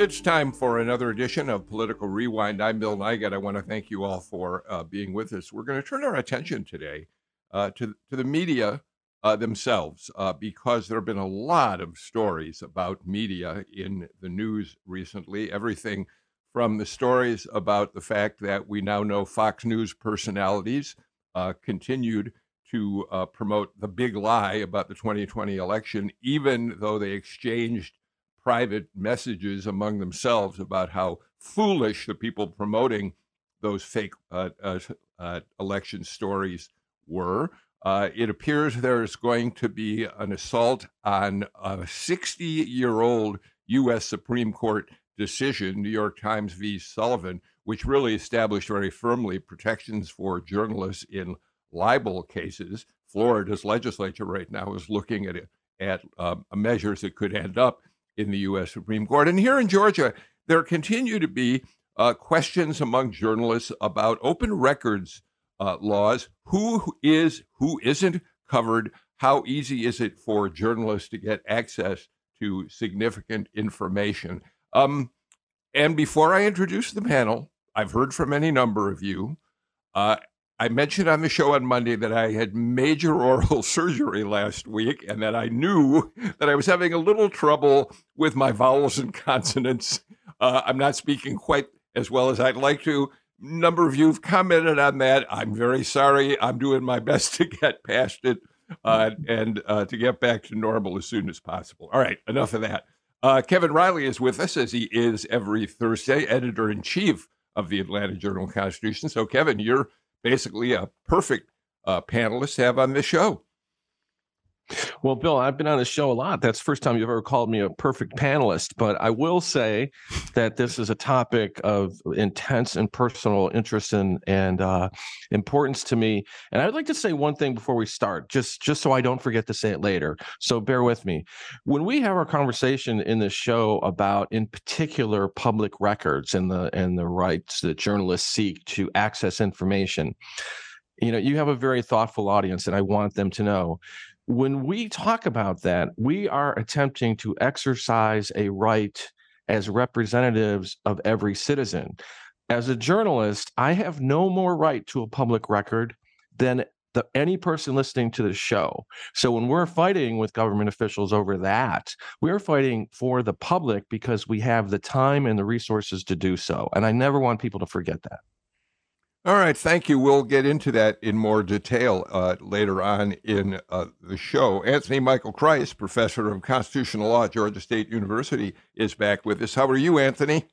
It's time for another edition of Political Rewind. I'm Bill Nigut. I want to thank you all for uh, being with us. We're going to turn our attention today uh, to, to the media uh, themselves uh, because there have been a lot of stories about media in the news recently. Everything from the stories about the fact that we now know Fox News personalities uh, continued to uh, promote the big lie about the 2020 election, even though they exchanged private messages among themselves about how foolish the people promoting those fake uh, uh, uh, election stories were. Uh, it appears there's going to be an assault on a 60 year old U.S. Supreme Court decision, New York Times v. Sullivan, which really established very firmly protections for journalists in libel cases. Florida's legislature right now is looking at, at um, measures that could end up in the U.S. Supreme Court. And here in Georgia, there continue to be uh, questions among journalists about open records uh, laws. Who is, who isn't covered? How easy is it for journalists to get access to significant information? Um, and before I introduce the panel, I've heard from any number of you. Uh, I mentioned on the show on Monday that I had major oral surgery last week and that I knew that I was having a little trouble with my vowels and consonants. Uh, I'm not speaking quite as well as I'd like to. Number of you have commented on that. I'm very sorry. I'm doing my best to get past it uh, and uh, to get back to normal as soon as possible. All right, enough of that. Uh, Kevin Riley is with us as he is every Thursday, editor in chief of the Atlanta Journal Constitution. So, Kevin, you're basically a perfect uh, panelist to have on this show. Well, Bill, I've been on the show a lot. That's the first time you've ever called me a perfect panelist. But I will say that this is a topic of intense and personal interest and and uh, importance to me. And I'd like to say one thing before we start, just just so I don't forget to say it later. So bear with me. When we have our conversation in this show about, in particular, public records and the and the rights that journalists seek to access information you know you have a very thoughtful audience and i want them to know when we talk about that, we are attempting to exercise a right as representatives of every citizen. As a journalist, I have no more right to a public record than the, any person listening to the show. So when we're fighting with government officials over that, we're fighting for the public because we have the time and the resources to do so. And I never want people to forget that. All right, thank you. We'll get into that in more detail uh, later on in uh, the show. Anthony Michael Kreis, professor of constitutional law at Georgia State University, is back with us. How are you, Anthony?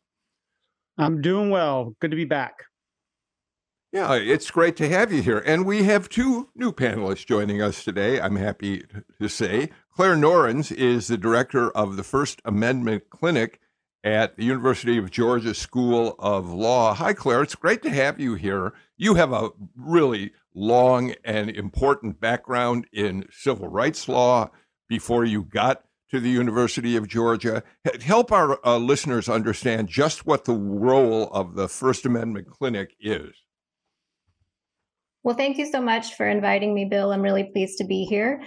I'm doing well. Good to be back. Yeah, it's great to have you here. And we have two new panelists joining us today, I'm happy to say. Claire Norins is the director of the First Amendment Clinic at the University of Georgia School of Law. Hi, Claire. It's great to have you here. You have a really long and important background in civil rights law before you got to the University of Georgia. Help our uh, listeners understand just what the role of the First Amendment Clinic is. Well, thank you so much for inviting me, Bill. I'm really pleased to be here.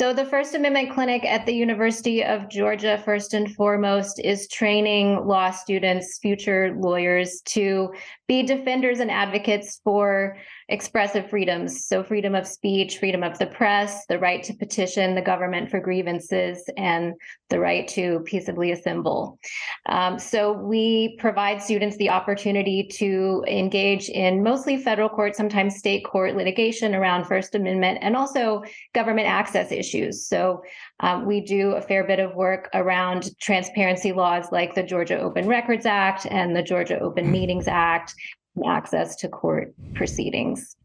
So, the First Amendment Clinic at the University of Georgia, first and foremost, is training law students, future lawyers, to be defenders and advocates for expressive freedoms. So, freedom of speech, freedom of the press, the right to petition the government for grievances, and the right to peaceably assemble. Um, so, we provide students the opportunity to engage in mostly federal court, sometimes state court litigation around First Amendment and also government access issues. So, um, we do a fair bit of work around transparency laws like the Georgia Open Records Act and the Georgia Open Meetings Act access to court proceedings.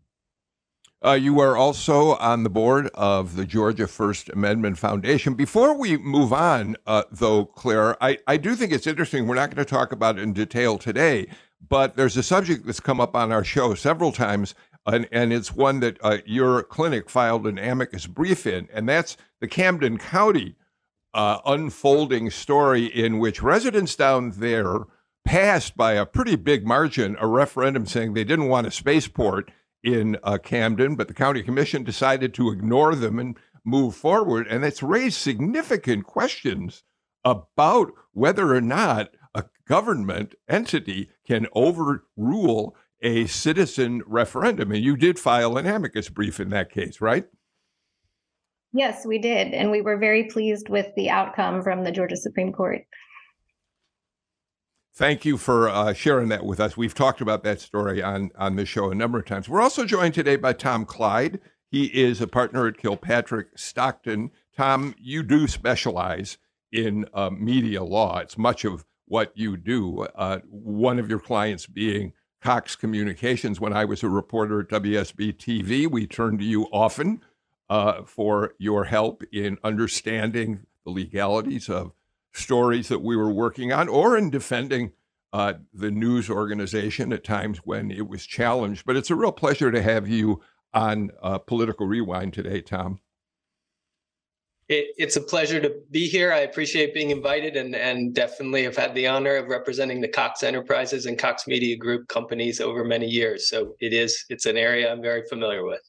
Uh, you are also on the board of the Georgia First Amendment Foundation. Before we move on, uh, though, Claire, I, I do think it's interesting. We're not going to talk about it in detail today, but there's a subject that's come up on our show several times, and, and it's one that uh, your clinic filed an amicus brief in, and that's the Camden County uh, unfolding story in which residents down there passed by a pretty big margin a referendum saying they didn't want a spaceport in uh, Camden, but the county commission decided to ignore them and move forward. And it's raised significant questions about whether or not a government entity can overrule a citizen referendum. And you did file an amicus brief in that case, right? Yes, we did. And we were very pleased with the outcome from the Georgia Supreme Court. Thank you for uh, sharing that with us. We've talked about that story on, on this show a number of times. We're also joined today by Tom Clyde. He is a partner at Kilpatrick Stockton. Tom, you do specialize in uh, media law. It's much of what you do. Uh, one of your clients being Cox Communications. When I was a reporter at WSB TV, we turned to you often uh, for your help in understanding the legalities of stories that we were working on or in defending uh, the news organization at times when it was challenged. But it's a real pleasure to have you on uh, Political Rewind today, Tom. It, it's a pleasure to be here. I appreciate being invited and, and definitely have had the honor of representing the Cox Enterprises and Cox Media Group companies over many years. So it is, it's an area I'm very familiar with.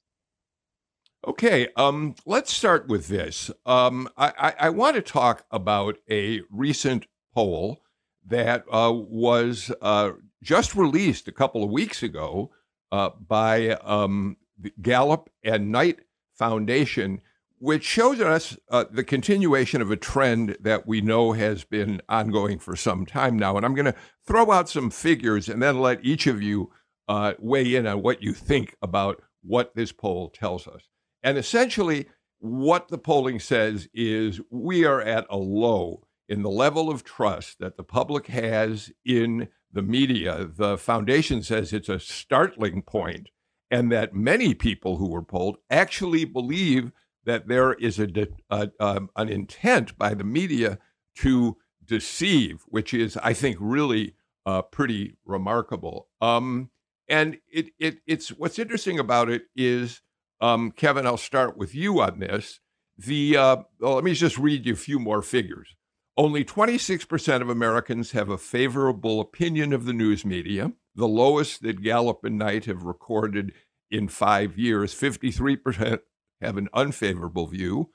Okay, um, let's start with this. Um, I, I, I, want to talk about a recent poll that uh, was uh, just released a couple of weeks ago uh, by um, Gallup and Knight Foundation, which shows us uh, the continuation of a trend that we know has been ongoing for some time now. And I'm going to throw out some figures and then let each of you uh, weigh in on what you think about what this poll tells us. And essentially, what the polling says is we are at a low in the level of trust that the public has in the media. The foundation says it's a startling point, and that many people who were polled actually believe that there is a, a um, an intent by the media to deceive, which is, I think, really uh, pretty remarkable. Um, and it, it it's what's interesting about it is um, Kevin, I'll start with you on this. The uh, well, let me just read you a few more figures. Only 26% of Americans have a favorable opinion of the news media, the lowest that Gallup and Knight have recorded in five years. 53% have an unfavorable view.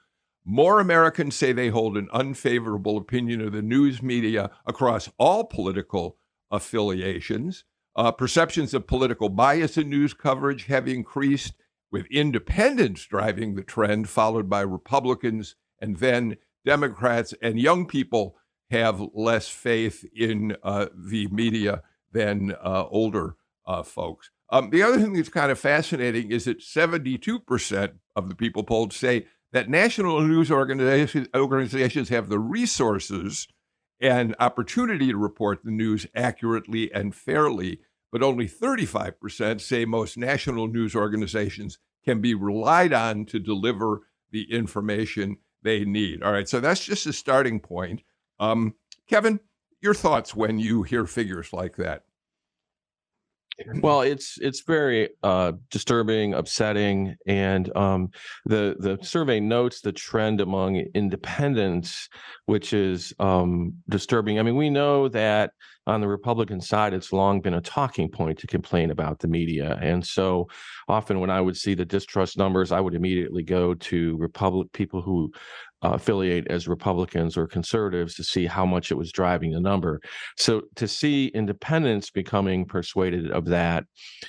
More Americans say they hold an unfavorable opinion of the news media across all political affiliations. Uh, perceptions of political bias in news coverage have increased with independents driving the trend, followed by Republicans and then Democrats. And young people have less faith in uh, the media than uh, older uh, folks. Um, the other thing that's kind of fascinating is that 72% of the people polled say that national news organizations, organizations have the resources and opportunity to report the news accurately and fairly but only 35% say most national news organizations can be relied on to deliver the information they need. All right, so that's just a starting point. Um, Kevin, your thoughts when you hear figures like that? Well, it's it's very uh, disturbing, upsetting, and um, the the survey notes the trend among independents, which is um, disturbing. I mean, we know that on the Republican side, it's long been a talking point to complain about the media, and so often when I would see the distrust numbers, I would immediately go to Republic people who affiliate as Republicans or conservatives to see how much it was driving the number. So to see independents becoming persuaded of that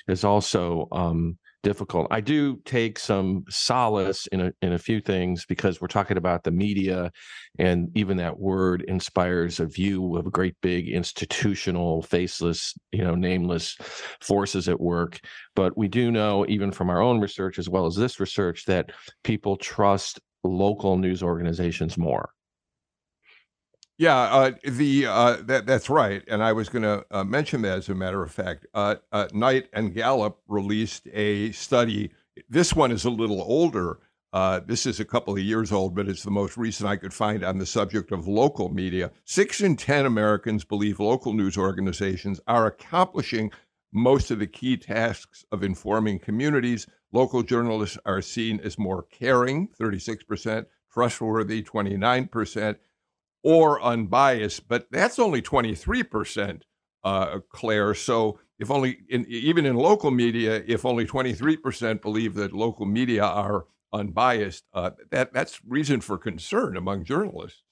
is also um, difficult. I do take some solace in a in a few things because we're talking about the media, and even that word inspires a view of great big institutional, faceless, you know, nameless forces at work. But we do know, even from our own research as well as this research, that people trust local news organizations more. Yeah, uh, the uh, that that's right, and I was going to uh, mention that as a matter of fact. Uh, uh, Knight and Gallup released a study This one is a little older. Uh, this is a couple of years old, but it's the most recent I could find on the subject of local media. Six in 10 Americans believe local news organizations are accomplishing most of the key tasks of informing communities. Local journalists are seen as more caring, 36%, trustworthy, 29%, or unbiased, but that's only 23%, uh, Claire. So if only, in, even in local media, if only 23% believe that local media are unbiased, uh, that that's reason for concern among journalists.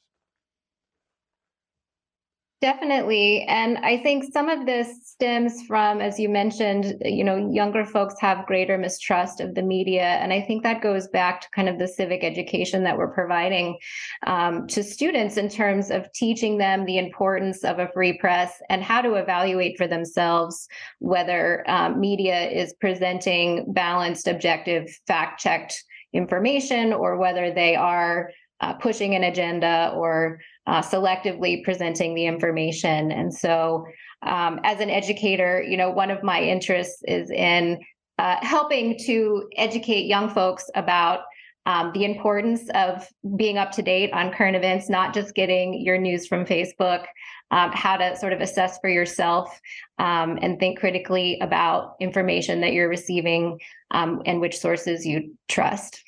Definitely. And I think some of this stems from, as you mentioned, you know, younger folks have greater mistrust of the media. And I think that goes back to kind of the civic education that we're providing um, to students in terms of teaching them the importance of a free press and how to evaluate for themselves whether um, media is presenting balanced, objective, fact checked information or whether they are uh, pushing an agenda or uh, selectively presenting the information. And so, um, as an educator, you know, one of my interests is in uh, helping to educate young folks about um, the importance of being up to date on current events, not just getting your news from Facebook, um, how to sort of assess for yourself um, and think critically about information that you're receiving um, and which sources you trust.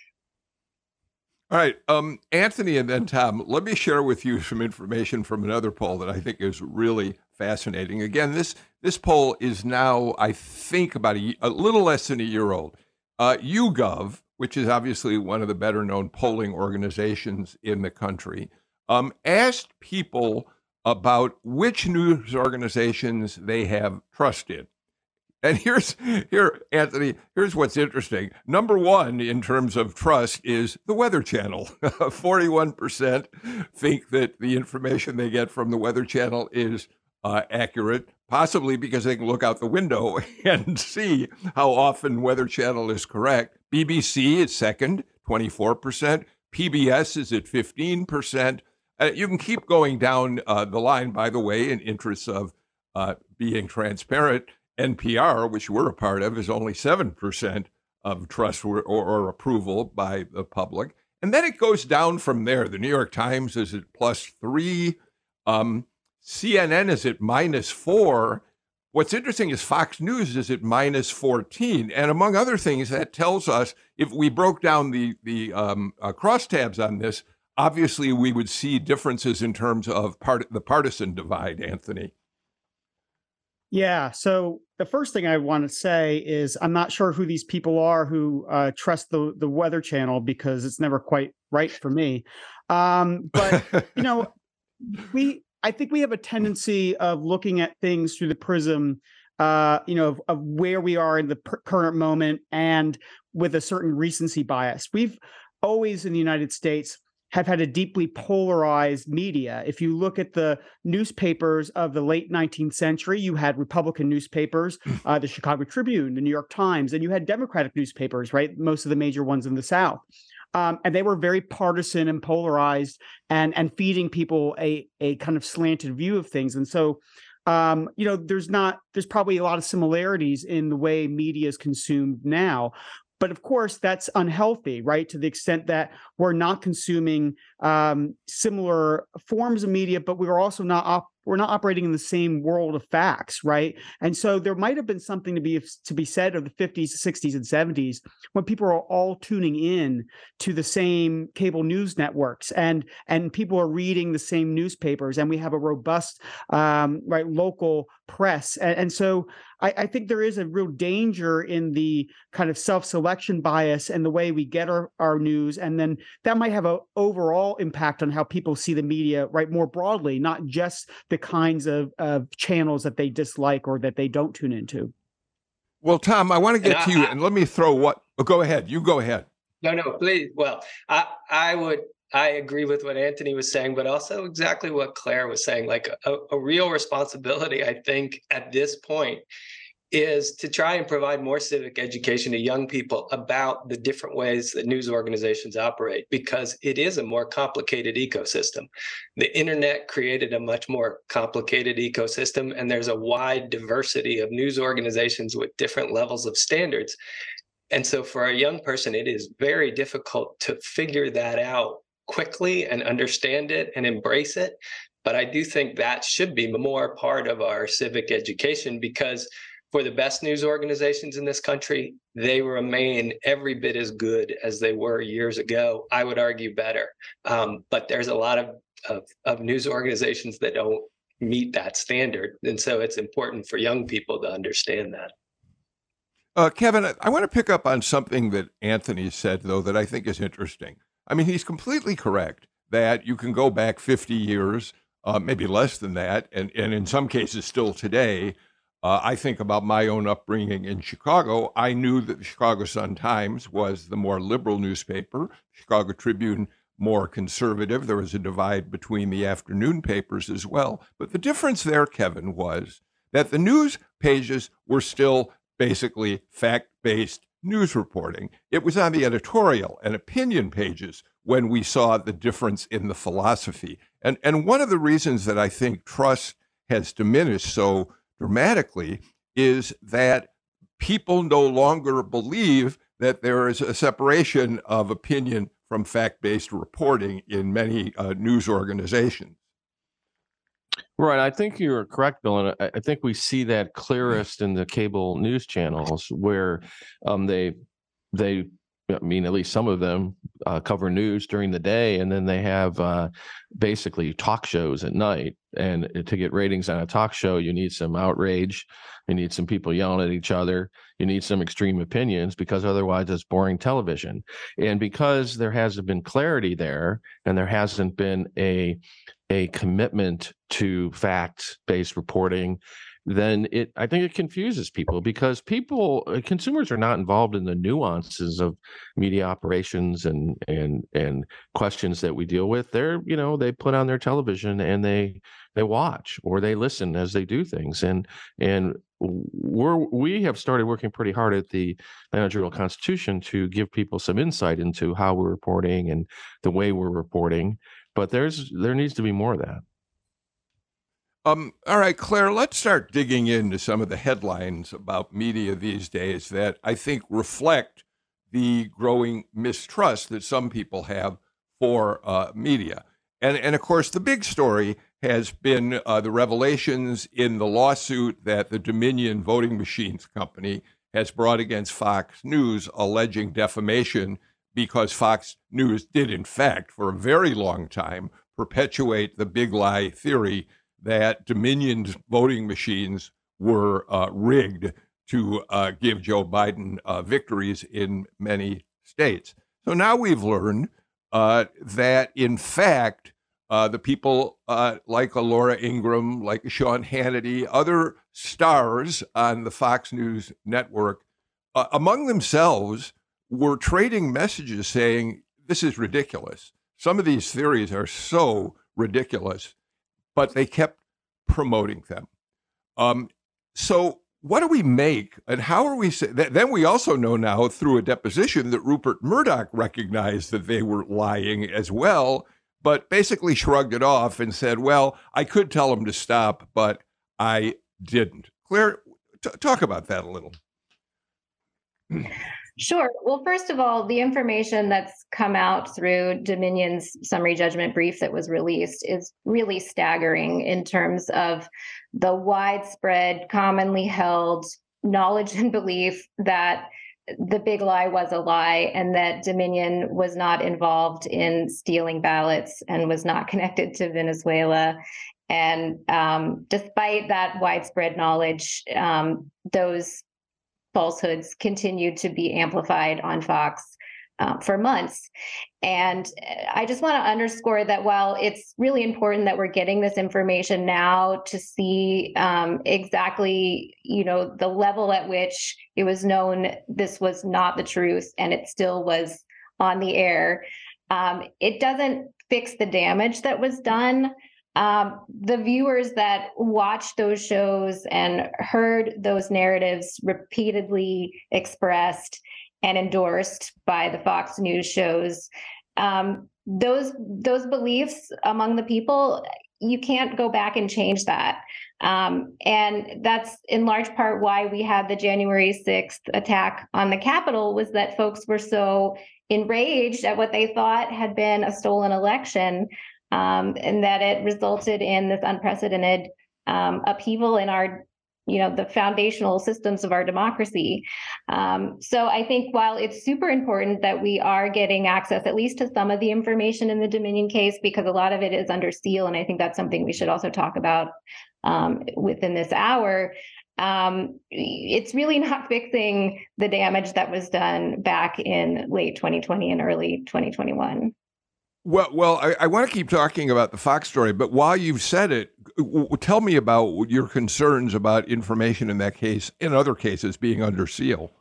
All right, um, Anthony and then Tom, let me share with you some information from another poll that I think is really fascinating. Again, this this poll is now, I think, about a, a little less than a year old. Uh, YouGov, which is obviously one of the better known polling organizations in the country, um, asked people about which news organizations they have trusted. And here's here, Anthony. Here's what's interesting. Number one in terms of trust is the Weather Channel. Forty-one percent think that the information they get from the Weather Channel is uh, accurate, possibly because they can look out the window and see how often Weather Channel is correct. BBC is second, twenty-four percent. PBS is at fifteen percent. Uh, you can keep going down uh, the line, by the way, in interests of uh, being transparent. NPR, which we're a part of, is only 7% of trust or, or, approval by the public. And then it goes down from there. The New York Times is at plus three. Um, CNN is at minus four. What's interesting is Fox News is at minus 14. And among other things, that tells us if we broke down the, the um, uh, crosstabs on this, obviously we would see differences in terms of part, the partisan divide, Anthony. Yeah. So the first thing I want to say is I'm not sure who these people are who uh, trust the the Weather Channel because it's never quite right for me. Um, but you know, we I think we have a tendency of looking at things through the prism, uh, you know, of, of, where we are in the per- current moment and with a certain recency bias. We've always in the United States have had a deeply polarized media. If you look at the newspapers of the late 19th century, you had Republican newspapers, hmm. uh, the Chicago Tribune, the New York Times, and you had Democratic newspapers, right? Most of the major ones in the South. Um, and they were very partisan and polarized and and feeding people a a kind of slanted view of things. And so um, you know, there's not there's probably a lot of similarities in the way media is consumed now. But of course, that's unhealthy, right? To the extent that we're not consuming um, similar forms of media, but we're also not op- we're not operating in the same world of facts, right? And so there might have been something to be to be said of the 50s, 60s, and 70s when people are all tuning in to the same cable news networks and and people are reading the same newspapers, and we have a robust um, right local press, and, and so I, I, think there is a real danger in the kind of self-selection bias and the way we get our, our news, and then that might have an overall impact on how people see the media, right, more broadly, not just the kinds of, of channels that they dislike or that they don't tune into. Well, Tom, I want to get and to I, you, and let me throw what. Oh, go ahead. You go ahead. No, no, please. Well, I, I would I agree with what Anthony was saying, but also exactly what Claire was saying. Like a, a, real responsibility, I think, at this point is to try and provide more civic education to young people about the different ways that news organizations operate because it is a more complicated ecosystem. The internet created a much more complicated ecosystem, and there's a wide diversity of news organizations with different levels of standards. And so for a young person, it is very difficult to figure that out quickly and understand it and embrace it. But I do think that should be more part of our civic education because for the best news organizations in this country, they remain every bit as good as they were years ago. I would argue better. Um, but there's a lot of, of, of news organizations that don't meet that standard. And so it's important for young people to understand that. Uh, Kevin, I want to pick up on something that Anthony said, though, that I think is interesting. I mean, he's completely correct that you can go back 50 years, uh, maybe less than that, and, and in some cases still today. Uh, I think about my own upbringing in Chicago. I knew that the Chicago Sun Times was the more liberal newspaper, Chicago Tribune more conservative. There was a divide between the afternoon papers as well. But the difference there, Kevin, was that the news pages were still basically fact based news reporting. It was on the editorial and opinion pages when we saw the difference in the philosophy. And, and one of the reasons that I think trust has diminished so dramatically is that people no longer believe that there is a separation of opinion from fact based reporting in many uh, news organizations. Right. I think you're correct, Bill. And I, think we see that clearest in the cable news channels where um, they they I mean, at least some of them uh, cover news during the day, and then they have uh, basically talk shows at night. And to get ratings on a talk show, you need some outrage, you need some people yelling at each other, you need some extreme opinions, because otherwise it's boring television. And because there hasn't been clarity there, and there hasn't been a a commitment to fact based reporting then it i think it confuses people because people uh, consumers are not involved in the nuances of media operations and and and questions that we deal with. They're you know they put on their television and they they watch or they listen as they do things. And and we're we have started working pretty hard at the Journal Constitution to give people some insight into how we're reporting and the way we're reporting but there's there needs to be more of that. Um, all right, Claire, let's start digging into some of the headlines about media these days that I think reflect the growing mistrust that some people have for uh, media. And, and of course, the big story has been uh, the revelations in the lawsuit that the Dominion Voting Machines Company has brought against Fox News, alleging defamation because Fox News did, in fact, for a very long time, perpetuate the big lie theory that Dominion's voting machines were uh, rigged to uh, give Joe Biden uh, victories in many states. So now we've learned uh, that, in fact, uh, the people uh, like Laura Ingraham, like Sean Hannity, other stars on the Fox News network, among themselves, were trading messages saying, this is ridiculous. Some of these theories are so ridiculous, but they kept promoting them. Um, so, what do we make, and how are we? Say, then we also know now through a deposition that Rupert Murdoch recognized that they were lying as well, but basically shrugged it off and said, "Well, I could tell them to stop, but I didn't." Claire, t- talk about that a little. Sure. Well, first of all, the information that's come out through Dominion's summary judgment brief that was released is really staggering in terms of the widespread, commonly held knowledge and belief that the big lie was a lie and that Dominion was not involved in stealing ballots and was not connected to Venezuela. And um, despite that widespread knowledge, um, those falsehoods continued to be amplified on Fox uh, for months. And uh, I just want to underscore that while it's really important that we're getting this information now to see um, exactly, you know, the level at which it was known this was not the truth and it still was on the air, um, it doesn't fix the damage that was done um, the viewers that watched those shows and heard those narratives repeatedly expressed and endorsed by the Fox News shows, um, those those beliefs among the people, you can't go back and change that. Um, and that's in large part why we had the January 6th attack on the Capitol was that folks were so enraged at what they thought had been a stolen election um, and that it resulted in this unprecedented um, upheaval in our you know the foundational systems of our democracy. Um, so i think while it's super important that we are getting access at least to some of the information in the dominion case because a lot of it is under seal and i think that's something we should also talk about um, within this hour um, it's really not fixing the damage that was done back in late 2020 and early 2021 well, well, I, I, want to keep talking about the Fox story, but while you've said it, tell me about your concerns about information in that case, in other cases, being under seal.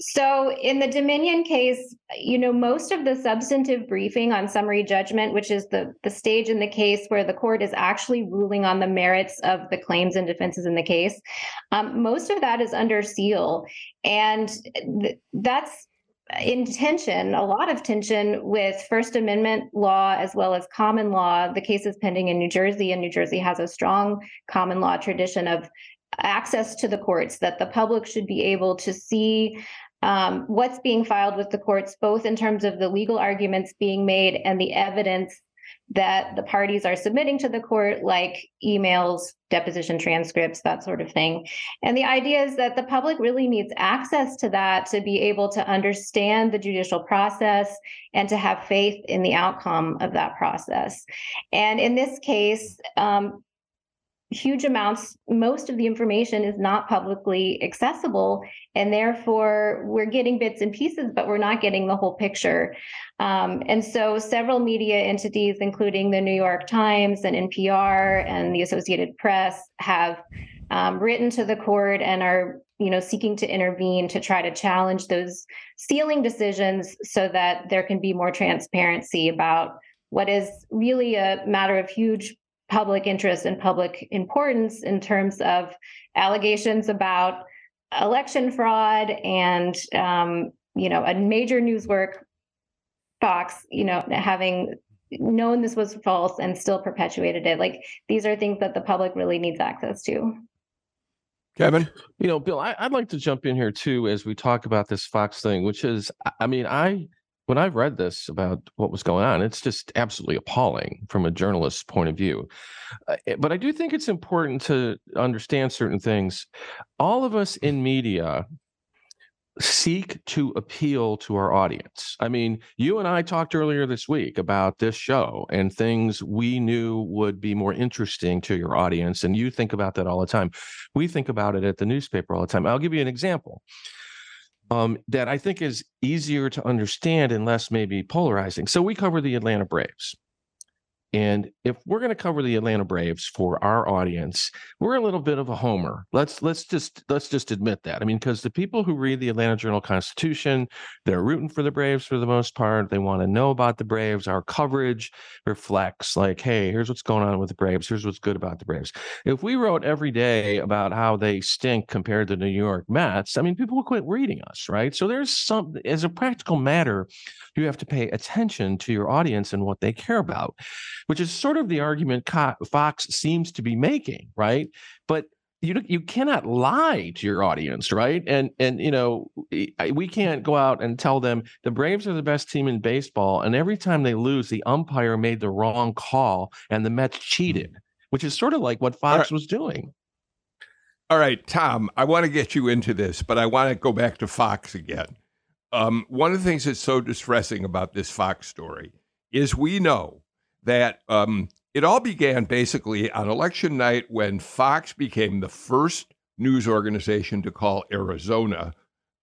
So, in the Dominion case, you know, most of the substantive briefing on summary judgment, which is the the stage in the case where the court is actually ruling on the merits of the claims and defenses in the case, um, most of that is under seal, and th- that's in tension, a lot of tension with First Amendment law as well as common law. The case is pending in New Jersey, and New Jersey has a strong common law tradition of access to the courts, that the public should be able to see um, what's being filed with the courts, both in terms of the legal arguments being made and the evidence that the parties are submitting to the court, like emails, deposition transcripts, that sort of thing. And the idea is that the public really needs access to that to be able to understand the judicial process and to have faith in the outcome of that process. And in this case, um, huge amounts, most of the information is not publicly accessible. And therefore, we're getting bits and pieces, but we're not getting the whole picture. Um, and so, several media entities, including the New York Times and NPR and the Associated Press, have um, written to the court and are you know seeking to intervene to try to challenge those sealing decisions so that there can be more transparency about what is really a matter of huge public interest and public importance in terms of allegations about election fraud and um, you know a major news work fox you know having known this was false and still perpetuated it. Like these are things that the public really needs access to. Kevin? You know bill I, i'd like to jump in here too as we talk about this fox thing which is i mean i when I've read this about what was going on, it's just absolutely appalling from a journalist's point of view. Uh, eh, but I do think it's important to understand certain things. All of us in media seek to appeal to our audience. I mean, you and I talked earlier this week about this show and things we knew would be more interesting to your audience. And you think about that all the time. We think about it at the newspaper all the time. I'll give you an example um, that I think is easier to understand and less maybe polarizing. So we cover the Atlanta Braves. And if we're going to cover the Atlanta Braves for our audience, we're a little bit of a homer. Let's let's just let's just admit that. I mean, because the people who read the Atlanta Journal Constitution, they're rooting for the Braves for the most part. They want to know about the Braves. Our coverage reflects like, hey, here's what's going on with the Braves. Here's what's good about the Braves. If we wrote every day about how they stink compared to the New York Mets, I mean, people would quit reading us, right? So there's some as a practical matter, you have to pay attention to your audience and what they care about which is sort of the argument Fox seems to be making, right? But you you cannot lie to your audience, right? And and you know we can't go out and tell them the Braves are the best team in baseball, and every time they lose, the umpire made the wrong call and the Mets cheated, which is sort of like what Fox right. was doing. All right, Tom, I want to get you into this, but I want to go back to Fox again. Um, one of the things that's so distressing about this Fox story is we know that um, it all began basically on election night when Fox became the first news organization to call Arizona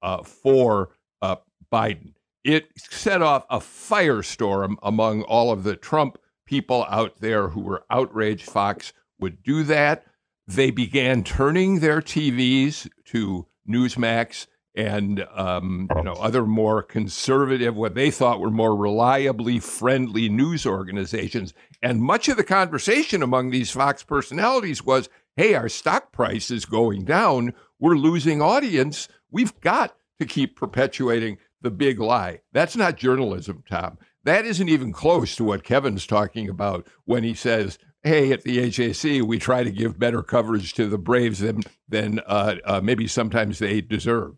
uh, for uh, Biden. It set off a firestorm among all of the Trump people out there who were outraged Fox would do that. They began turning their TVs to Newsmax and um, you know other more conservative, what they thought were more reliably friendly news organizations. And much of the conversation among these Fox personalities was, "Hey, our stock price is going down. We're losing audience. We've got to keep perpetuating the big lie." That's not journalism, Tom. that isn't even close to what Kevin's talking about when he says, "Hey, at the AJC, we try to give better coverage to the Braves than than uh, uh, maybe sometimes they deserve."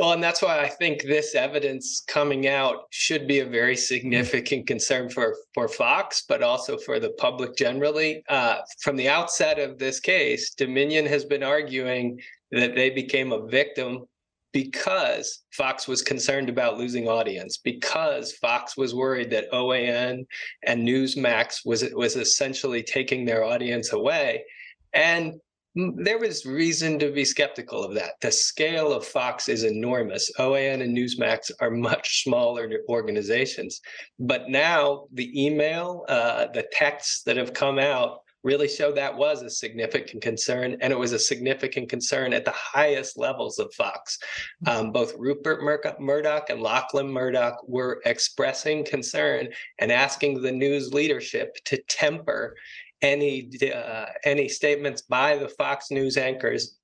Well, and that's why I think this evidence coming out should be a very significant concern for for Fox, but also for the public generally. Uh, from the outset of this case, Dominion has been arguing that they became a victim because Fox was concerned about losing audience, because Fox was worried that OAN and Newsmax was was essentially taking their audience away. And there was reason to be skeptical of that. The scale of Fox is enormous. OAN and Newsmax are much smaller organizations. But now the email, uh, the texts that have come out really show that was a significant concern. And it was a significant concern at the highest levels of Fox. Um, both Rupert Murdoch and Lachlan Murdoch were expressing concern and asking the news leadership to temper any uh, any statements by the Fox News anchors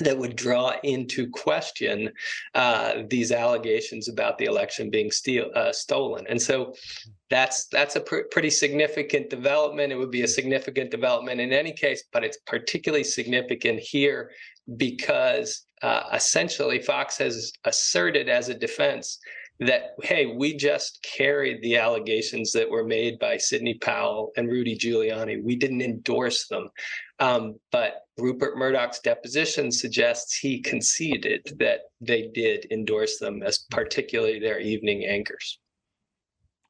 that would draw into question uh, these allegations about the election being steal, uh, stolen. And so that's that's a pr- pretty significant development. It would be a significant development in any case, but it's particularly significant here because uh, essentially Fox has asserted as a defense that hey we just carried the allegations that were made by sidney powell and rudy giuliani. We didn't endorse them. Um, but rupert murdoch's deposition suggests he conceded that they did endorse them as particularly their evening anchors.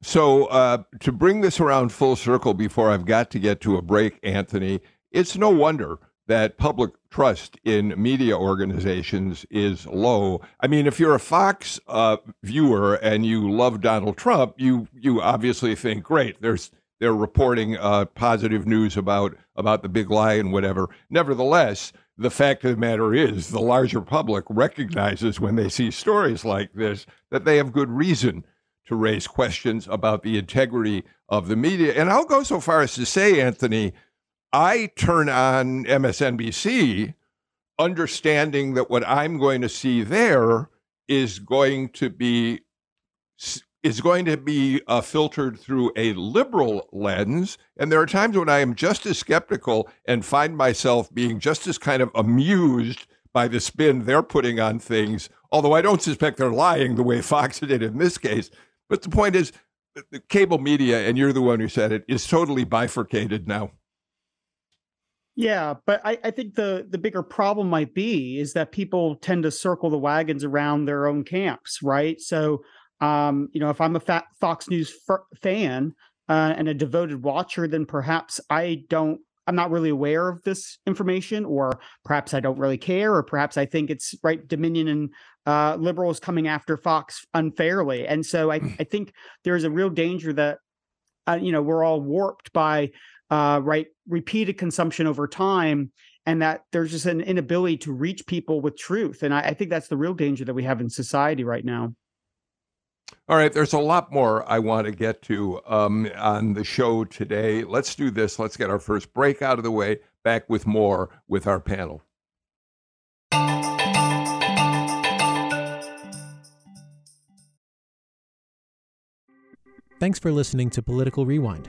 So uh, to bring this around full circle before i've got to get to a break anthony it's no wonder that public trust in media organizations is low. I mean, if you're a Fox uh, viewer and you love Donald Trump, you you obviously think, great, there's they're reporting uh, positive news about about the big lie and whatever. Nevertheless, the fact of the matter is, the larger public recognizes when they see stories like this that they have good reason to raise questions about the integrity of the media. And I'll go so far as to say, Anthony, I turn on MSNBC understanding that what I'm going to see there is going to be is going to be uh, filtered through a liberal lens. And there are times when I am just as skeptical and find myself being just as kind of amused by the spin they're putting on things although I don't suspect they're lying the way Fox did in this case. But the point is the cable media and you're the one who said it is totally bifurcated now yeah, but I, I think the the bigger problem might be is that people tend to circle the wagons around their own camps, right? So, um, you know, if I'm a fat Fox News f- fan uh, and a devoted watcher, then perhaps I don't I'm not really aware of this information, or perhaps I don't really care, or perhaps I think it's right Dominion and uh, liberals coming after Fox unfairly. And so I, I think there's a real danger that uh, you know we're all warped by uh, right repeated consumption over time and that there's just an inability to reach people with truth and I, I, think that's the real danger that we have in society right now. All right there's a lot more i want to get to um, on the show today. Let's do this. Let's get our first break out of the way. Back with more with our panel. Thanks for listening to Political Rewind.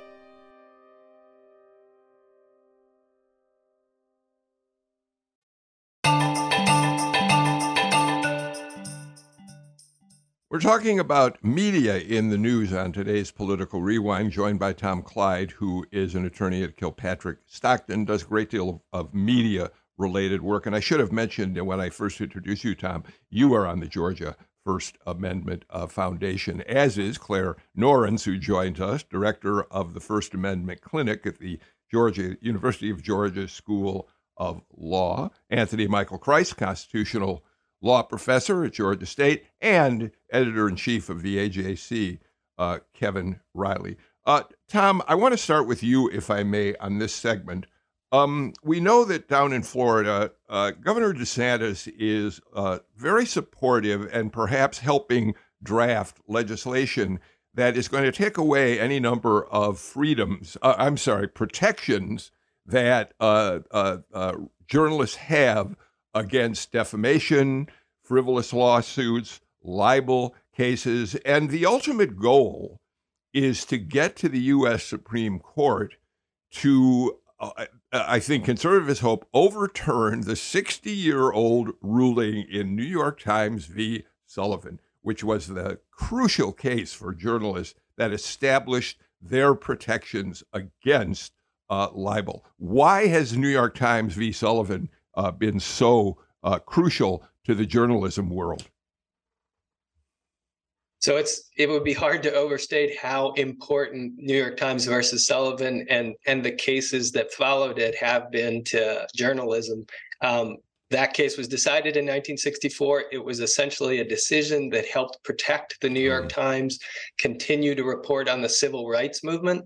We're talking about media in the news on today's Political Rewind, joined by Tom Clyde, who is an attorney at Kilpatrick Stockton, does a great deal of, of media related work. And I should have mentioned when I first introduced you, Tom, you are on the Georgia First Amendment uh, Foundation, as is Claire Norins, who joins us, director of the First Amendment Clinic at the Georgia University of Georgia School of Law. Anthony Michael Kreis, constitutional law professor at Georgia State, and editor in chief of the AJC, uh, Kevin Riley. Uh, Tom, I want to start with you, if I may, on this segment. Um, we know that down in Florida, uh, Governor DeSantis is uh, very supportive and perhaps helping draft legislation that is going to take away any number of freedoms, uh, I'm sorry, protections that uh, journalists have against defamation, frivolous lawsuits, libel cases. And the ultimate goal is to get to the U.S. Supreme Court to uh, I think conservatives hope overturn the 60 year old ruling in New York Times v. Sullivan, which was the crucial case for journalists that established their protections against uh, libel. Why has New York Times v. Sullivan uh, been so uh, crucial to the journalism world? So it's it would be hard to overstate how important New York Times versus Sullivan and and the cases that followed it have been to journalism. Um, that case was decided in 1964. It was essentially a decision that helped protect the New York mm-hmm. Times, continue to report on the civil rights movement,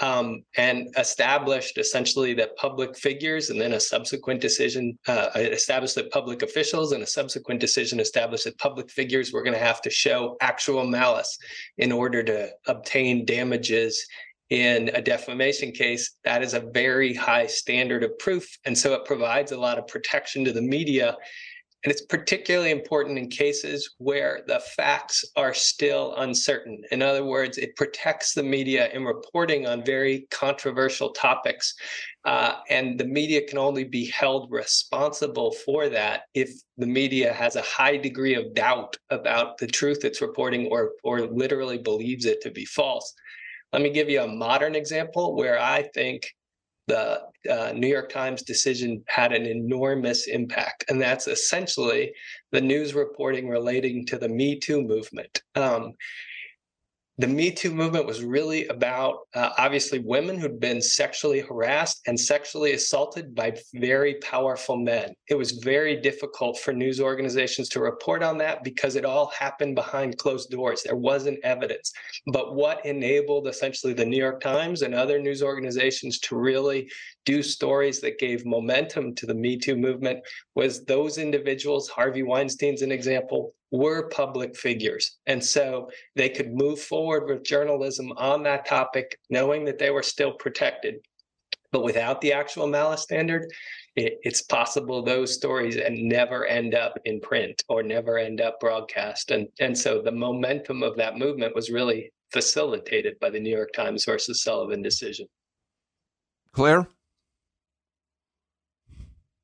um, and established essentially that public figures and then a subsequent decision uh, established that public officials and a subsequent decision established that public figures were going to have to show actual malice in order to obtain damages in a defamation case. That is a very high standard of proof and so it provides a lot of protection to the media and it's particularly important in cases where the facts are still uncertain. In other words, it protects the media in reporting on very controversial topics. Uh, and the media can only be held responsible for that if the media has a high degree of doubt about the truth it's reporting or, or literally believes it to be false. Let me give you a modern example where I think the uh, New York Times decision had an enormous impact. And that's essentially the news reporting relating to the Me Too movement. Um, the Me Too movement was really about uh, obviously women who'd been sexually harassed and sexually assaulted by very powerful men. It was very difficult for news organizations to report on that because it all happened behind closed doors. There wasn't evidence. But what enabled essentially the New York Times and other news organizations to really do stories that gave momentum to the Me Too movement was those individuals, Harvey Weinstein's an example, were public figures. And so they could move forward with journalism on that topic, knowing that they were still protected. But without the actual malice standard, it, it's possible those stories and never end up in print or never end up broadcast. And, and so the momentum of that movement was really facilitated by the New York Times versus Sullivan decision. Claire?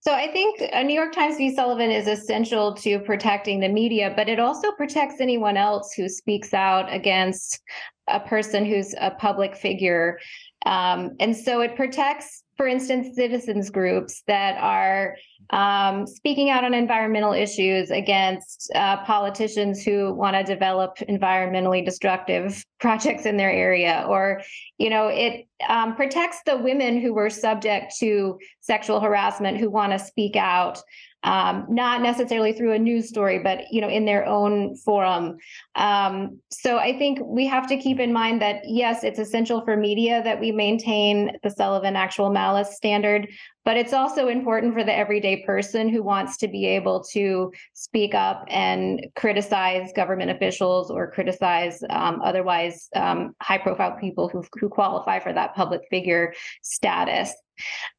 So I think a New York Times v. Sullivan is essential to protecting the media, but it also protects anyone else who speaks out against a person who's a public figure. Um, and so it protects for instance, citizens groups that are um, speaking out on environmental issues against uh, politicians who want to develop environmentally destructive projects in their area, or you know, it um, protects the women who were subject to sexual harassment who want to speak out um, not necessarily through a news story, but you know, in their own forum. Um, so I think we have to keep in mind that yes, it's essential for media that we maintain the Sullivan actual malice standard, but it's also important for the everyday person who wants to be able to speak up and criticize government officials or criticize um, otherwise um, high-profile people who who qualify for that public figure status.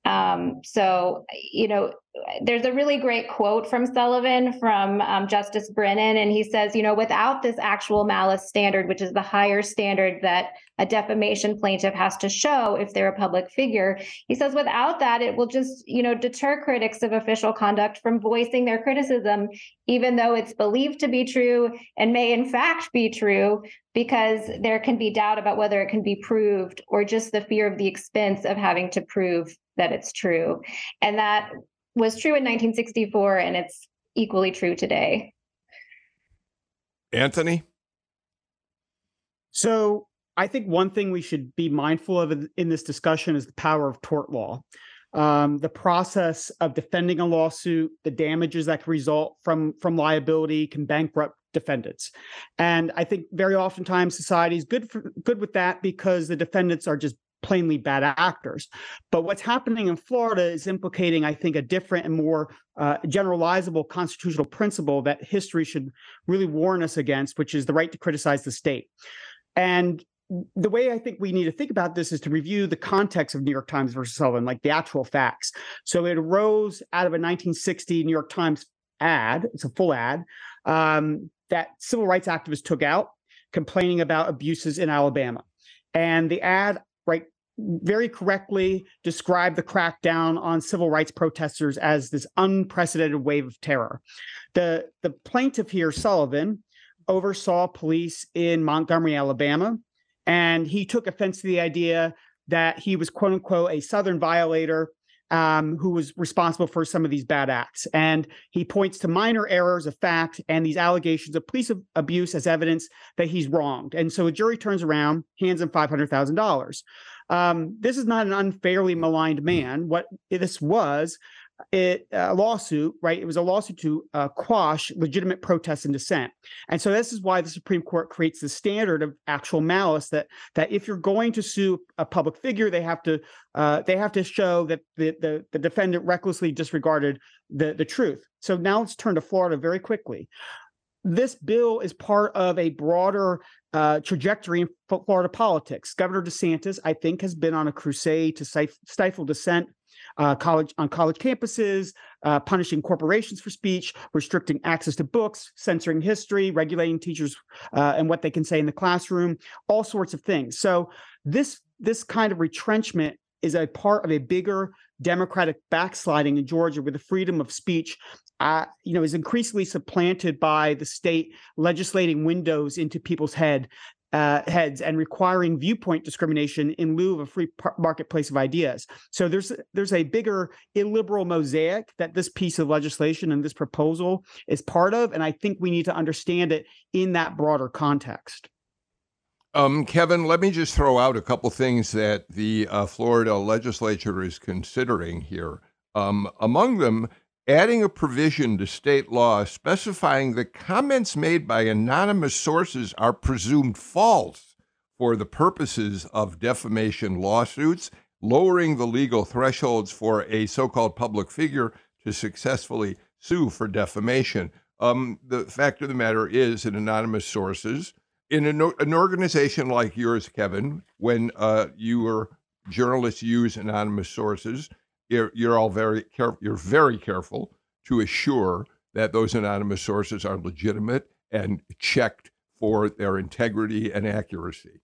Um, so, you know, there's a really great quote from Sullivan from um, Justice Brennan, and he says, you know, without this actual malice standard, which is the higher standard that a defamation plaintiff has to show if they're a public figure, he says, without that, it will just, you know, deter critics of official conduct from voicing their criticism, even though it's believed to be true and may in fact be true, because there can be doubt about whether it can be proved or just the fear of the expense of having to prove that it's true. And that was true in 1964 and it's equally true today. Anthony? So I think one thing we should be mindful of in this discussion is the power of tort law. Um, the process of defending a lawsuit, the damages that can result from from liability can bankrupt defendants. And I think very oftentimes society is good for good with that because the defendants are just plainly bad actors. But what's happening in Florida is implicating, I think, a different and more uh, generalizable constitutional principle that history should really warn us against, which is the right to criticize the state. And the way I think we need to think about this is to review the context of New York Times versus Sullivan, like the actual facts. So it arose out of a 1960 New York Times ad, it's a full ad, um, that civil rights activists took out complaining about abuses in Alabama. And the ad, very correctly described the crackdown on civil rights protesters as this unprecedented wave of terror. The, the plaintiff here, Sullivan, oversaw police in Montgomery, Alabama, and he took offense to the idea that he was quote unquote a Southern violator um, who was responsible for some of these bad acts. And he points to minor errors of fact and these allegations of police abuse as evidence that he's wronged. And so a jury turns around, hands him $500,000. Um, this is not an unfairly maligned man. What this was it a lawsuit, right? It was a lawsuit to uh, quash legitimate protests and dissent, and so this is why the Supreme Court creates the standard of actual malice that that if you're going to sue a public figure, they have to uh, they have to show that the, the the defendant recklessly disregarded the the truth. So now let's turn to Florida very quickly. This bill is part of a broader uh, trajectory in Florida politics. Governor DeSantis, I think, has been on a crusade to stifle dissent uh, college on college campuses, uh, punishing corporations for speech, restricting access to books, censoring history, regulating teachers uh, and what they can say in the classroom, all sorts of things. So this this kind of retrenchment is a part of a bigger democratic backsliding in Georgia, where the freedom of speech, uh, you know, is increasingly supplanted by the state legislating windows into people's head uh, heads and requiring viewpoint discrimination in lieu of a free par- marketplace of ideas. So there's there's a bigger illiberal mosaic that this piece of legislation and this proposal is part of, and I think we need to understand it in that broader context. Um, Kevin, let me just throw out a couple things that the uh, Florida legislature is considering here. Um, among them, adding a provision to state law specifying that comments made by anonymous sources are presumed false for the purposes of defamation lawsuits, lowering the legal thresholds for a so called public figure to successfully sue for defamation. Um, the fact of the matter is that anonymous sources, in an, an organization like yours, Kevin, when uh, your journalists use anonymous sources, you're, you're all very careful. You're very careful to assure that those anonymous sources are legitimate and checked for their integrity and accuracy.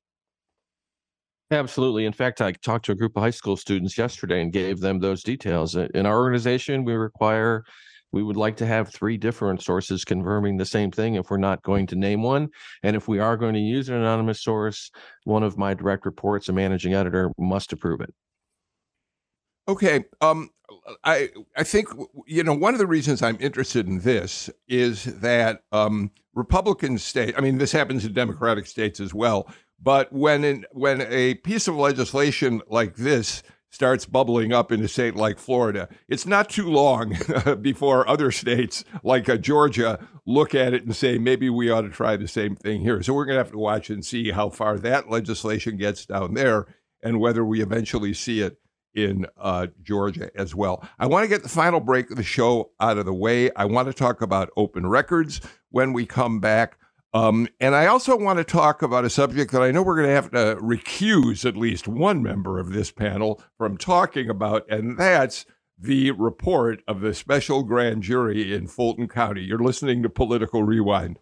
Absolutely. In fact, I talked to a group of high school students yesterday and gave them those details. In our organization, we require, we would like to have three different sources confirming the same thing if we're not going to name one. And if we are going to use an anonymous source, one of my direct reports, a managing editor, must approve it. Okay. Um, I I think you know one of the reasons I'm interested in this is that um, Republican state. I mean, this happens in Democratic states as well. But when in, when a piece of legislation like this starts bubbling up in a state like Florida, it's not too long before other states like uh, Georgia look at it and say maybe we ought to try the same thing here. So we're going to have to watch and see how far that legislation gets down there and whether we eventually see it in uh, Georgia as well. I want to get the final break of the show out of the way. I want to talk about open records when we come back. Um, and I also want to talk about a subject that I know we're going to have to recuse at least one member of this panel from talking about, and that's the report of the special grand jury in Fulton County. You're listening to Political Rewind.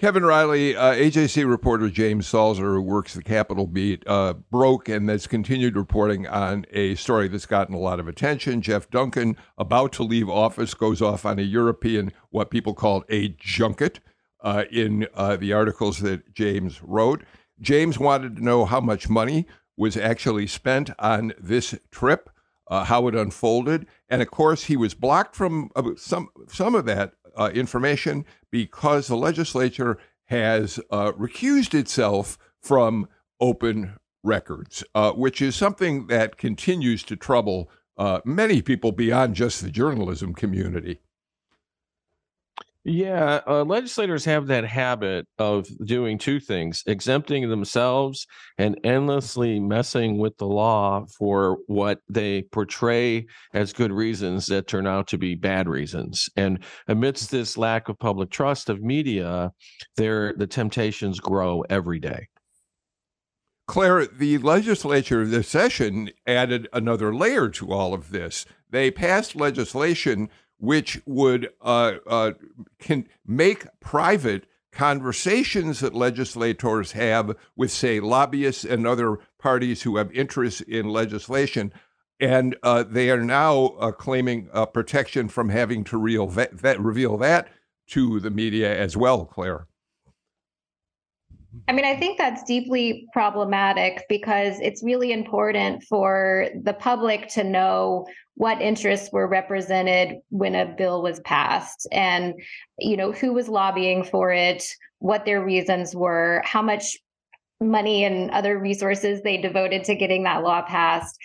Kevin Riley, uh, AJC reporter James Salzer, who works the Capitol beat, uh, broke and has continued reporting on a story that's gotten a lot of attention. Geoff Duncan, about to leave office, goes off on a European, what people call a junket, uh, in uh, the articles that James wrote. James wanted to know how much money was actually spent on this trip, uh, how it unfolded, and of course, he was blocked from uh, some some of that uh, information because the legislature has uh, recused itself from open records, uh, which is something that continues to trouble uh, many people beyond just the journalism community. Yeah, uh, legislators have that habit of doing two things exempting themselves and endlessly messing with the law for what they portray as good reasons that turn out to be bad reasons. And amidst this lack of public trust of media, there the temptations grow every day. Claire, the legislature this session added another layer to all of this. They passed legislation which would uh, uh, can make private conversations that legislators have with, say, lobbyists and other parties who have interests in legislation. And uh, they are now uh, claiming uh, protection from having to real that, reveal that to the media as well, Claire. I mean, I think that's deeply problematic because it's really important for the public to know what interests were represented when a bill was passed and you know who was lobbying for it, what their reasons were, how much money and other resources they devoted to getting that law passed.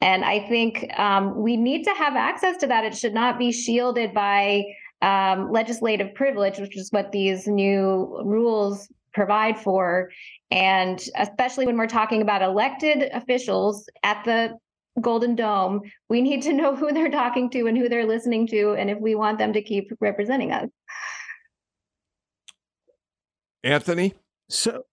And I think um, we need to have access to that. It should not be shielded by um, legislative privilege, which is what these new rules provide for. And especially when we're talking about elected officials at the Golden Dome, we need to know who they're talking to and who they're listening to, and if we want them to keep representing us. Anthony? So,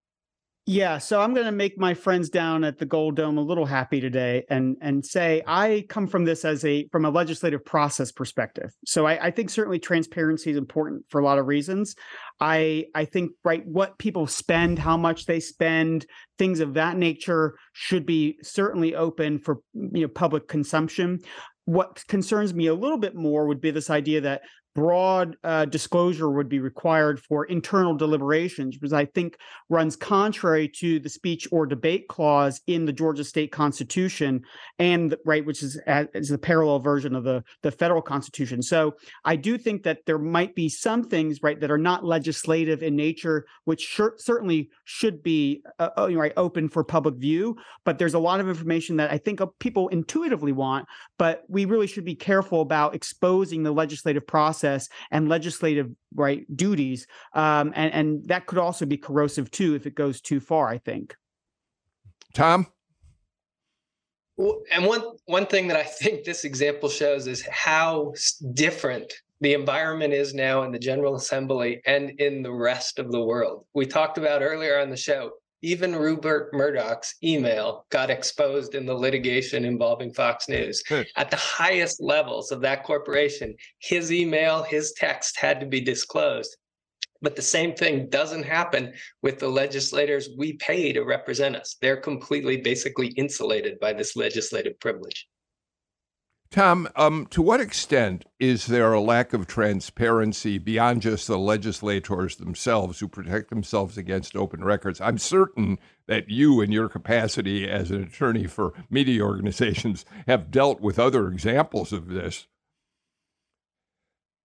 yeah, so I'm going to make my friends down at the Gold Dome a little happy today, and and say I come from this as a from a legislative process perspective. So I, I think certainly transparency is important for a lot of reasons. I I think right what people spend, how much they spend, things of that nature should be certainly open for you know public consumption what concerns me a little bit more would be this idea that broad uh, disclosure would be required for internal deliberations, which I think runs contrary to the speech or debate clause in the Georgia state constitution, and right, which is is the parallel version of the the federal constitution. So I do think that there might be some things right that are not legislative in nature, which sure, certainly should be uh, uh right open for public view. But there's a lot of information that I think people intuitively want, but we really should be careful about exposing the legislative process process and legislative right duties, um, and and that could also be corrosive too if it goes too far. I think. Tom. And one one thing that I think this example shows is how different the environment is now in the General Assembly and in the rest of the world. We talked about earlier on the show even Rupert Murdoch's email got exposed in the litigation involving Fox News. At the highest levels of that corporation, his email, his text had to be disclosed. But the same thing doesn't happen with the legislators we pay to represent us. They're completely, basically insulated by this legislative privilege. Tom, um, to what extent is there a lack of transparency beyond just the legislators themselves who protect themselves against open records? I'm certain that you, in your capacity as an attorney for media organizations, have dealt with other examples of this.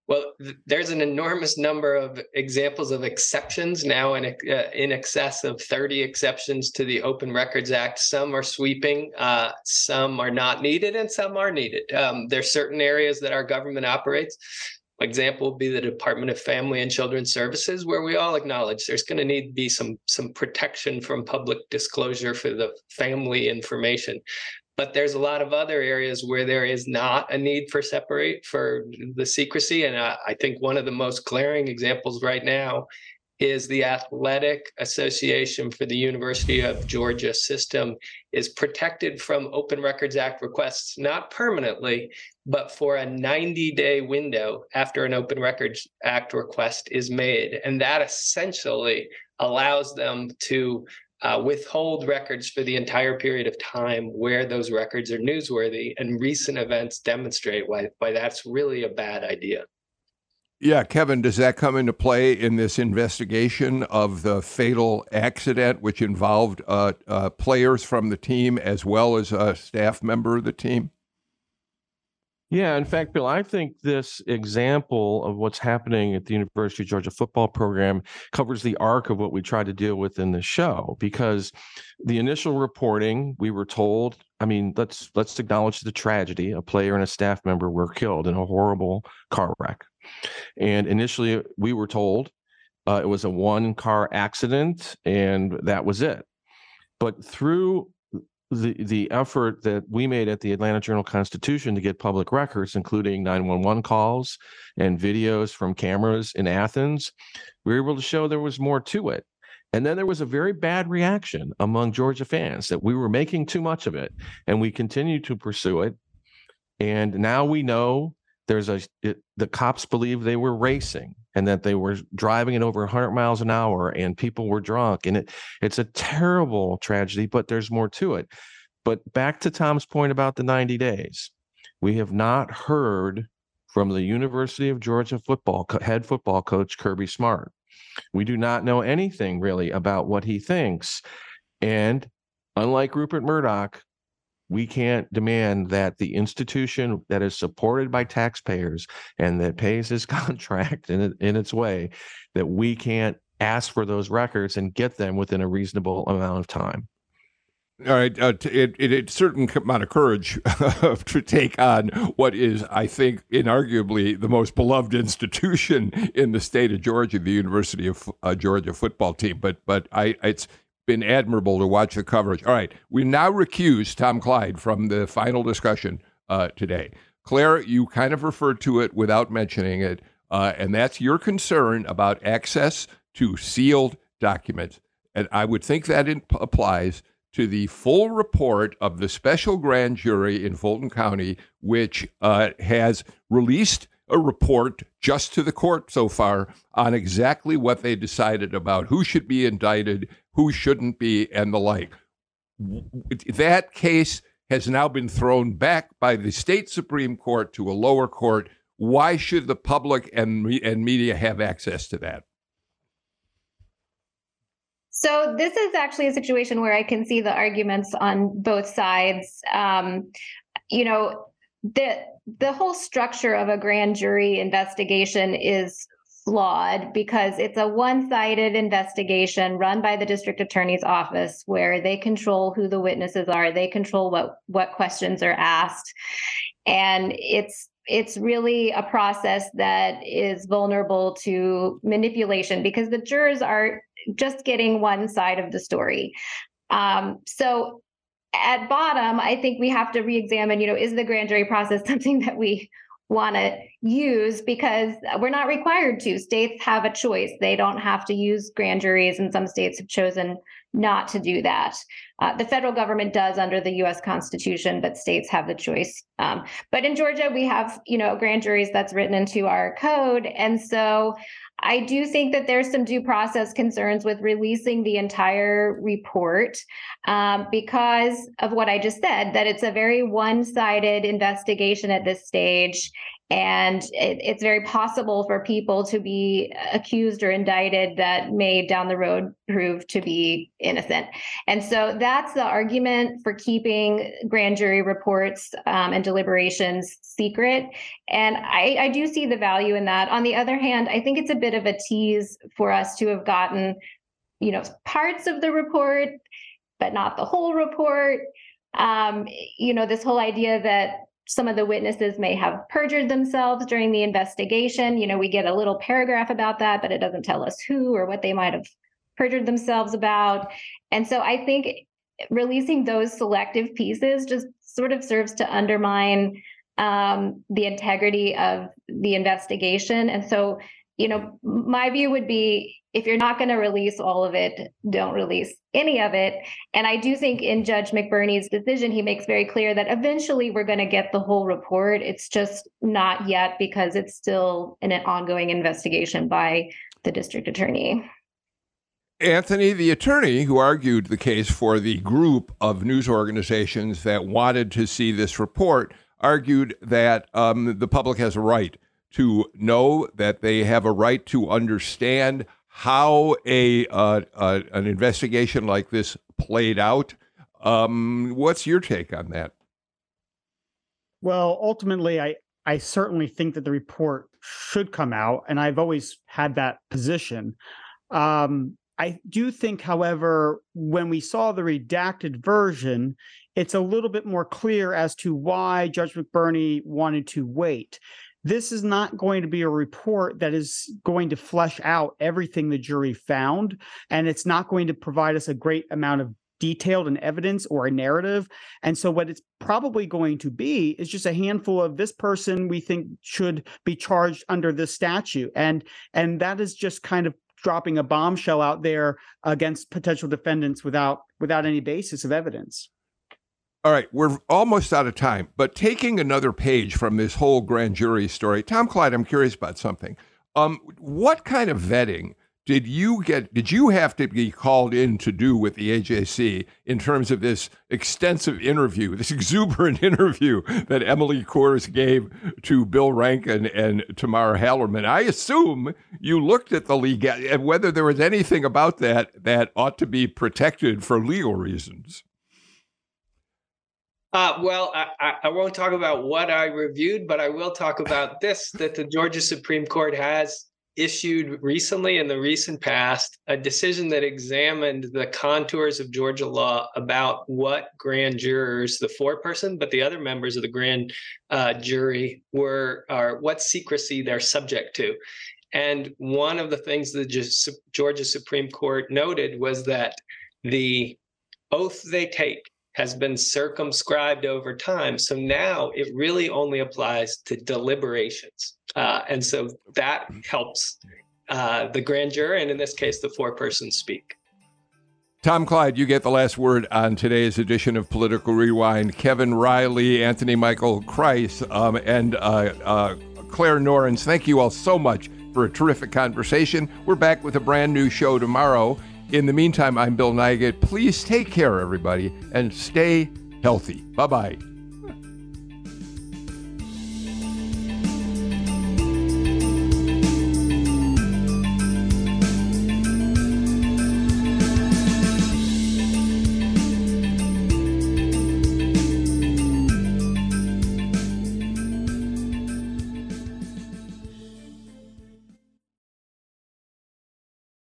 Well, th- there's an enormous number of examples of exceptions now, in uh, in excess of 30 exceptions to the Open Records Act. Some are sweeping, uh, some are not needed, and some are needed. Um, there's certain areas that our government operates. Example would be the Department of Family and Children Services, where we all acknowledge there's going to need to be some some protection from public disclosure for the family information but there's a lot of other areas where there is not a need for separate for the secrecy. And I, I, think one of the most glaring examples right now is the athletic association for the university of georgia system is protected from open records act requests not permanently but for a 90 day window after an open records act request is made. And that essentially allows them to uh, withhold records for the entire period of time where those records are newsworthy. And recent events demonstrate why, why that's really a bad idea. Yeah, Kevin, does that come into play in this investigation of the fatal accident, which involved uh, uh, players from the team as well as a staff member of the team? Yeah, in fact, Bill, I think this example of what's happening at the University of Georgia football program covers the arc of what we try to deal with in the show because the initial reporting, we were told I mean, let's let's acknowledge the tragedy. A player and a staff member were killed in a horrible car wreck. And initially, we were told uh, it was a one car accident, and that was it. But through the the effort that we made at the Atlanta Journal Constitution to get public records, including 911 calls and videos from cameras in Athens, we were able to show there was more to it. And then there was a very bad reaction among Georgia fans that we were making too much of it, and we continue to pursue it. And now we know there's a it, the cops believe they were racing and that they were driving at over 100 miles an hour and people were drunk and it it's a terrible tragedy but there's more to it. But back to Tom's point about the 90 days we have not heard from the University of Georgia football head football coach Kirby Smart. We do not know anything really about what he thinks. And unlike Rupert Murdoch we can't demand that the institution that is supported by taxpayers and that pays his contract in, in its way that we can't ask for those records and get them within a reasonable amount of time all right, uh, it, it, it certain amount of courage to take on what is, I think, inarguably the most beloved institution in the state of Georgia, the University of uh, Georgia football team. But but I, it's been admirable to watch the coverage. All right, we now recuse Tom Clyde from the final discussion uh, today. Claire, you kind of referred to it without mentioning it, uh, and that's your concern about access to sealed documents. And I would think that it applies to the full report of the special grand jury in Fulton County, which uh, has released a report just to the court so far on exactly what they decided about who should be indicted, who shouldn't be, and the like. That case has now been thrown back by the state Supreme Court to a lower court. Why should the public and, and media have access to that? So this is actually a situation where I can see the arguments on both sides. Um, you know, the the whole structure of a grand jury investigation is flawed because it's a one-sided investigation run by the district attorney's office where they control who the witnesses are they control what what questions are asked. And it's it's really a process that is vulnerable to manipulation because the jurors are just getting one side of the story. Um, so at bottom, I think we have to re-examine, you know, is the grand jury process something that we want to use because we're not required to. States have a choice. They don't have to use grand juries, and some states have chosen not to do that. Uh, the federal government does under the U.S. Constitution, but states have the choice. Um, but in Georgia, we have, you know, grand juries that's written into our code, and so I do think that there's some due process concerns with releasing the entire report um, because of what I just said, that it's a very one sided investigation at this stage. And it, it's very possible for people to be accused or indicted that may down the road prove to be innocent. And so that's the argument for keeping grand jury reports um, and deliberations secret. And I, I do see the value in that. On the other hand, I think it's a bit of a tease for us to have gotten, you know, parts of the report, but not the whole report. Um, you know, this whole idea that some of the witnesses may have perjured themselves during the investigation. You know, we get a little paragraph about that, but it doesn't tell us who or what they might have perjured themselves about. And so I think releasing those selective pieces just sort of serves to undermine um, the integrity of the investigation. And so, you know, my view would be if you're not going to release all of it, don't release any of it. And I do think in Judge McBurney's decision, he makes very clear that eventually we're going to get the whole report. It's just not yet because it's still in an ongoing investigation by the district attorney. Anthony, the attorney who argued the case for the group of news organizations that wanted to see this report, argued that um, the public has a right to know that they have a right to understand how a uh, uh, an investigation like this played out. Um, what's your take on that? Well, ultimately, I I certainly think that the report should come out, and I've always had that position. Um, I do think, however, when we saw the redacted version, it's a little bit more clear as to why Judge McBurney wanted to wait. This is not going to be a report that is going to flesh out everything the jury found, and it's not going to provide us a great amount of detailed and evidence or a narrative. And so what it's probably going to be is just a handful of this person we think should be charged under this statute. And and that is just kind of dropping a bombshell out there against potential defendants without without any basis of evidence. All right, we're almost out of time, but taking another page from this whole grand jury story, Tom Clyde, I'm curious about something. Um, what kind of vetting did you get did you have to be called in to do with the AJC in terms of this extensive interview, this exuberant interview that Emily Kohrs gave to Bill Rankin and Tamara Hallerman? I assume you looked at the legal and whether there was anything about that that ought to be protected for legal reasons. Uh, well, I, I, won't talk about what I reviewed, but I will talk about this that the Georgia Supreme Court has issued recently in the recent past a decision that examined the contours of Georgia law about what grand jurors, the foreperson, but the other members of the grand uh, jury were, are what secrecy they're subject to. And one of the things the Georgia Supreme Court noted was that the oath they take has been circumscribed over time. So now it really only applies to deliberations. Uh, and so that helps uh, the grand jury, and in this case, the foreperson speak. Tom Clyde, you get the last word on today's edition of Political Rewind. Kevin Riley, Anthony Michael Kreis, um, and uh, uh, Claire Norins, thank you all so much for a terrific conversation. We're back with a brand new show tomorrow. In the meantime, I'm Bill Nigut. Please take care, everybody, and stay healthy. Bye bye.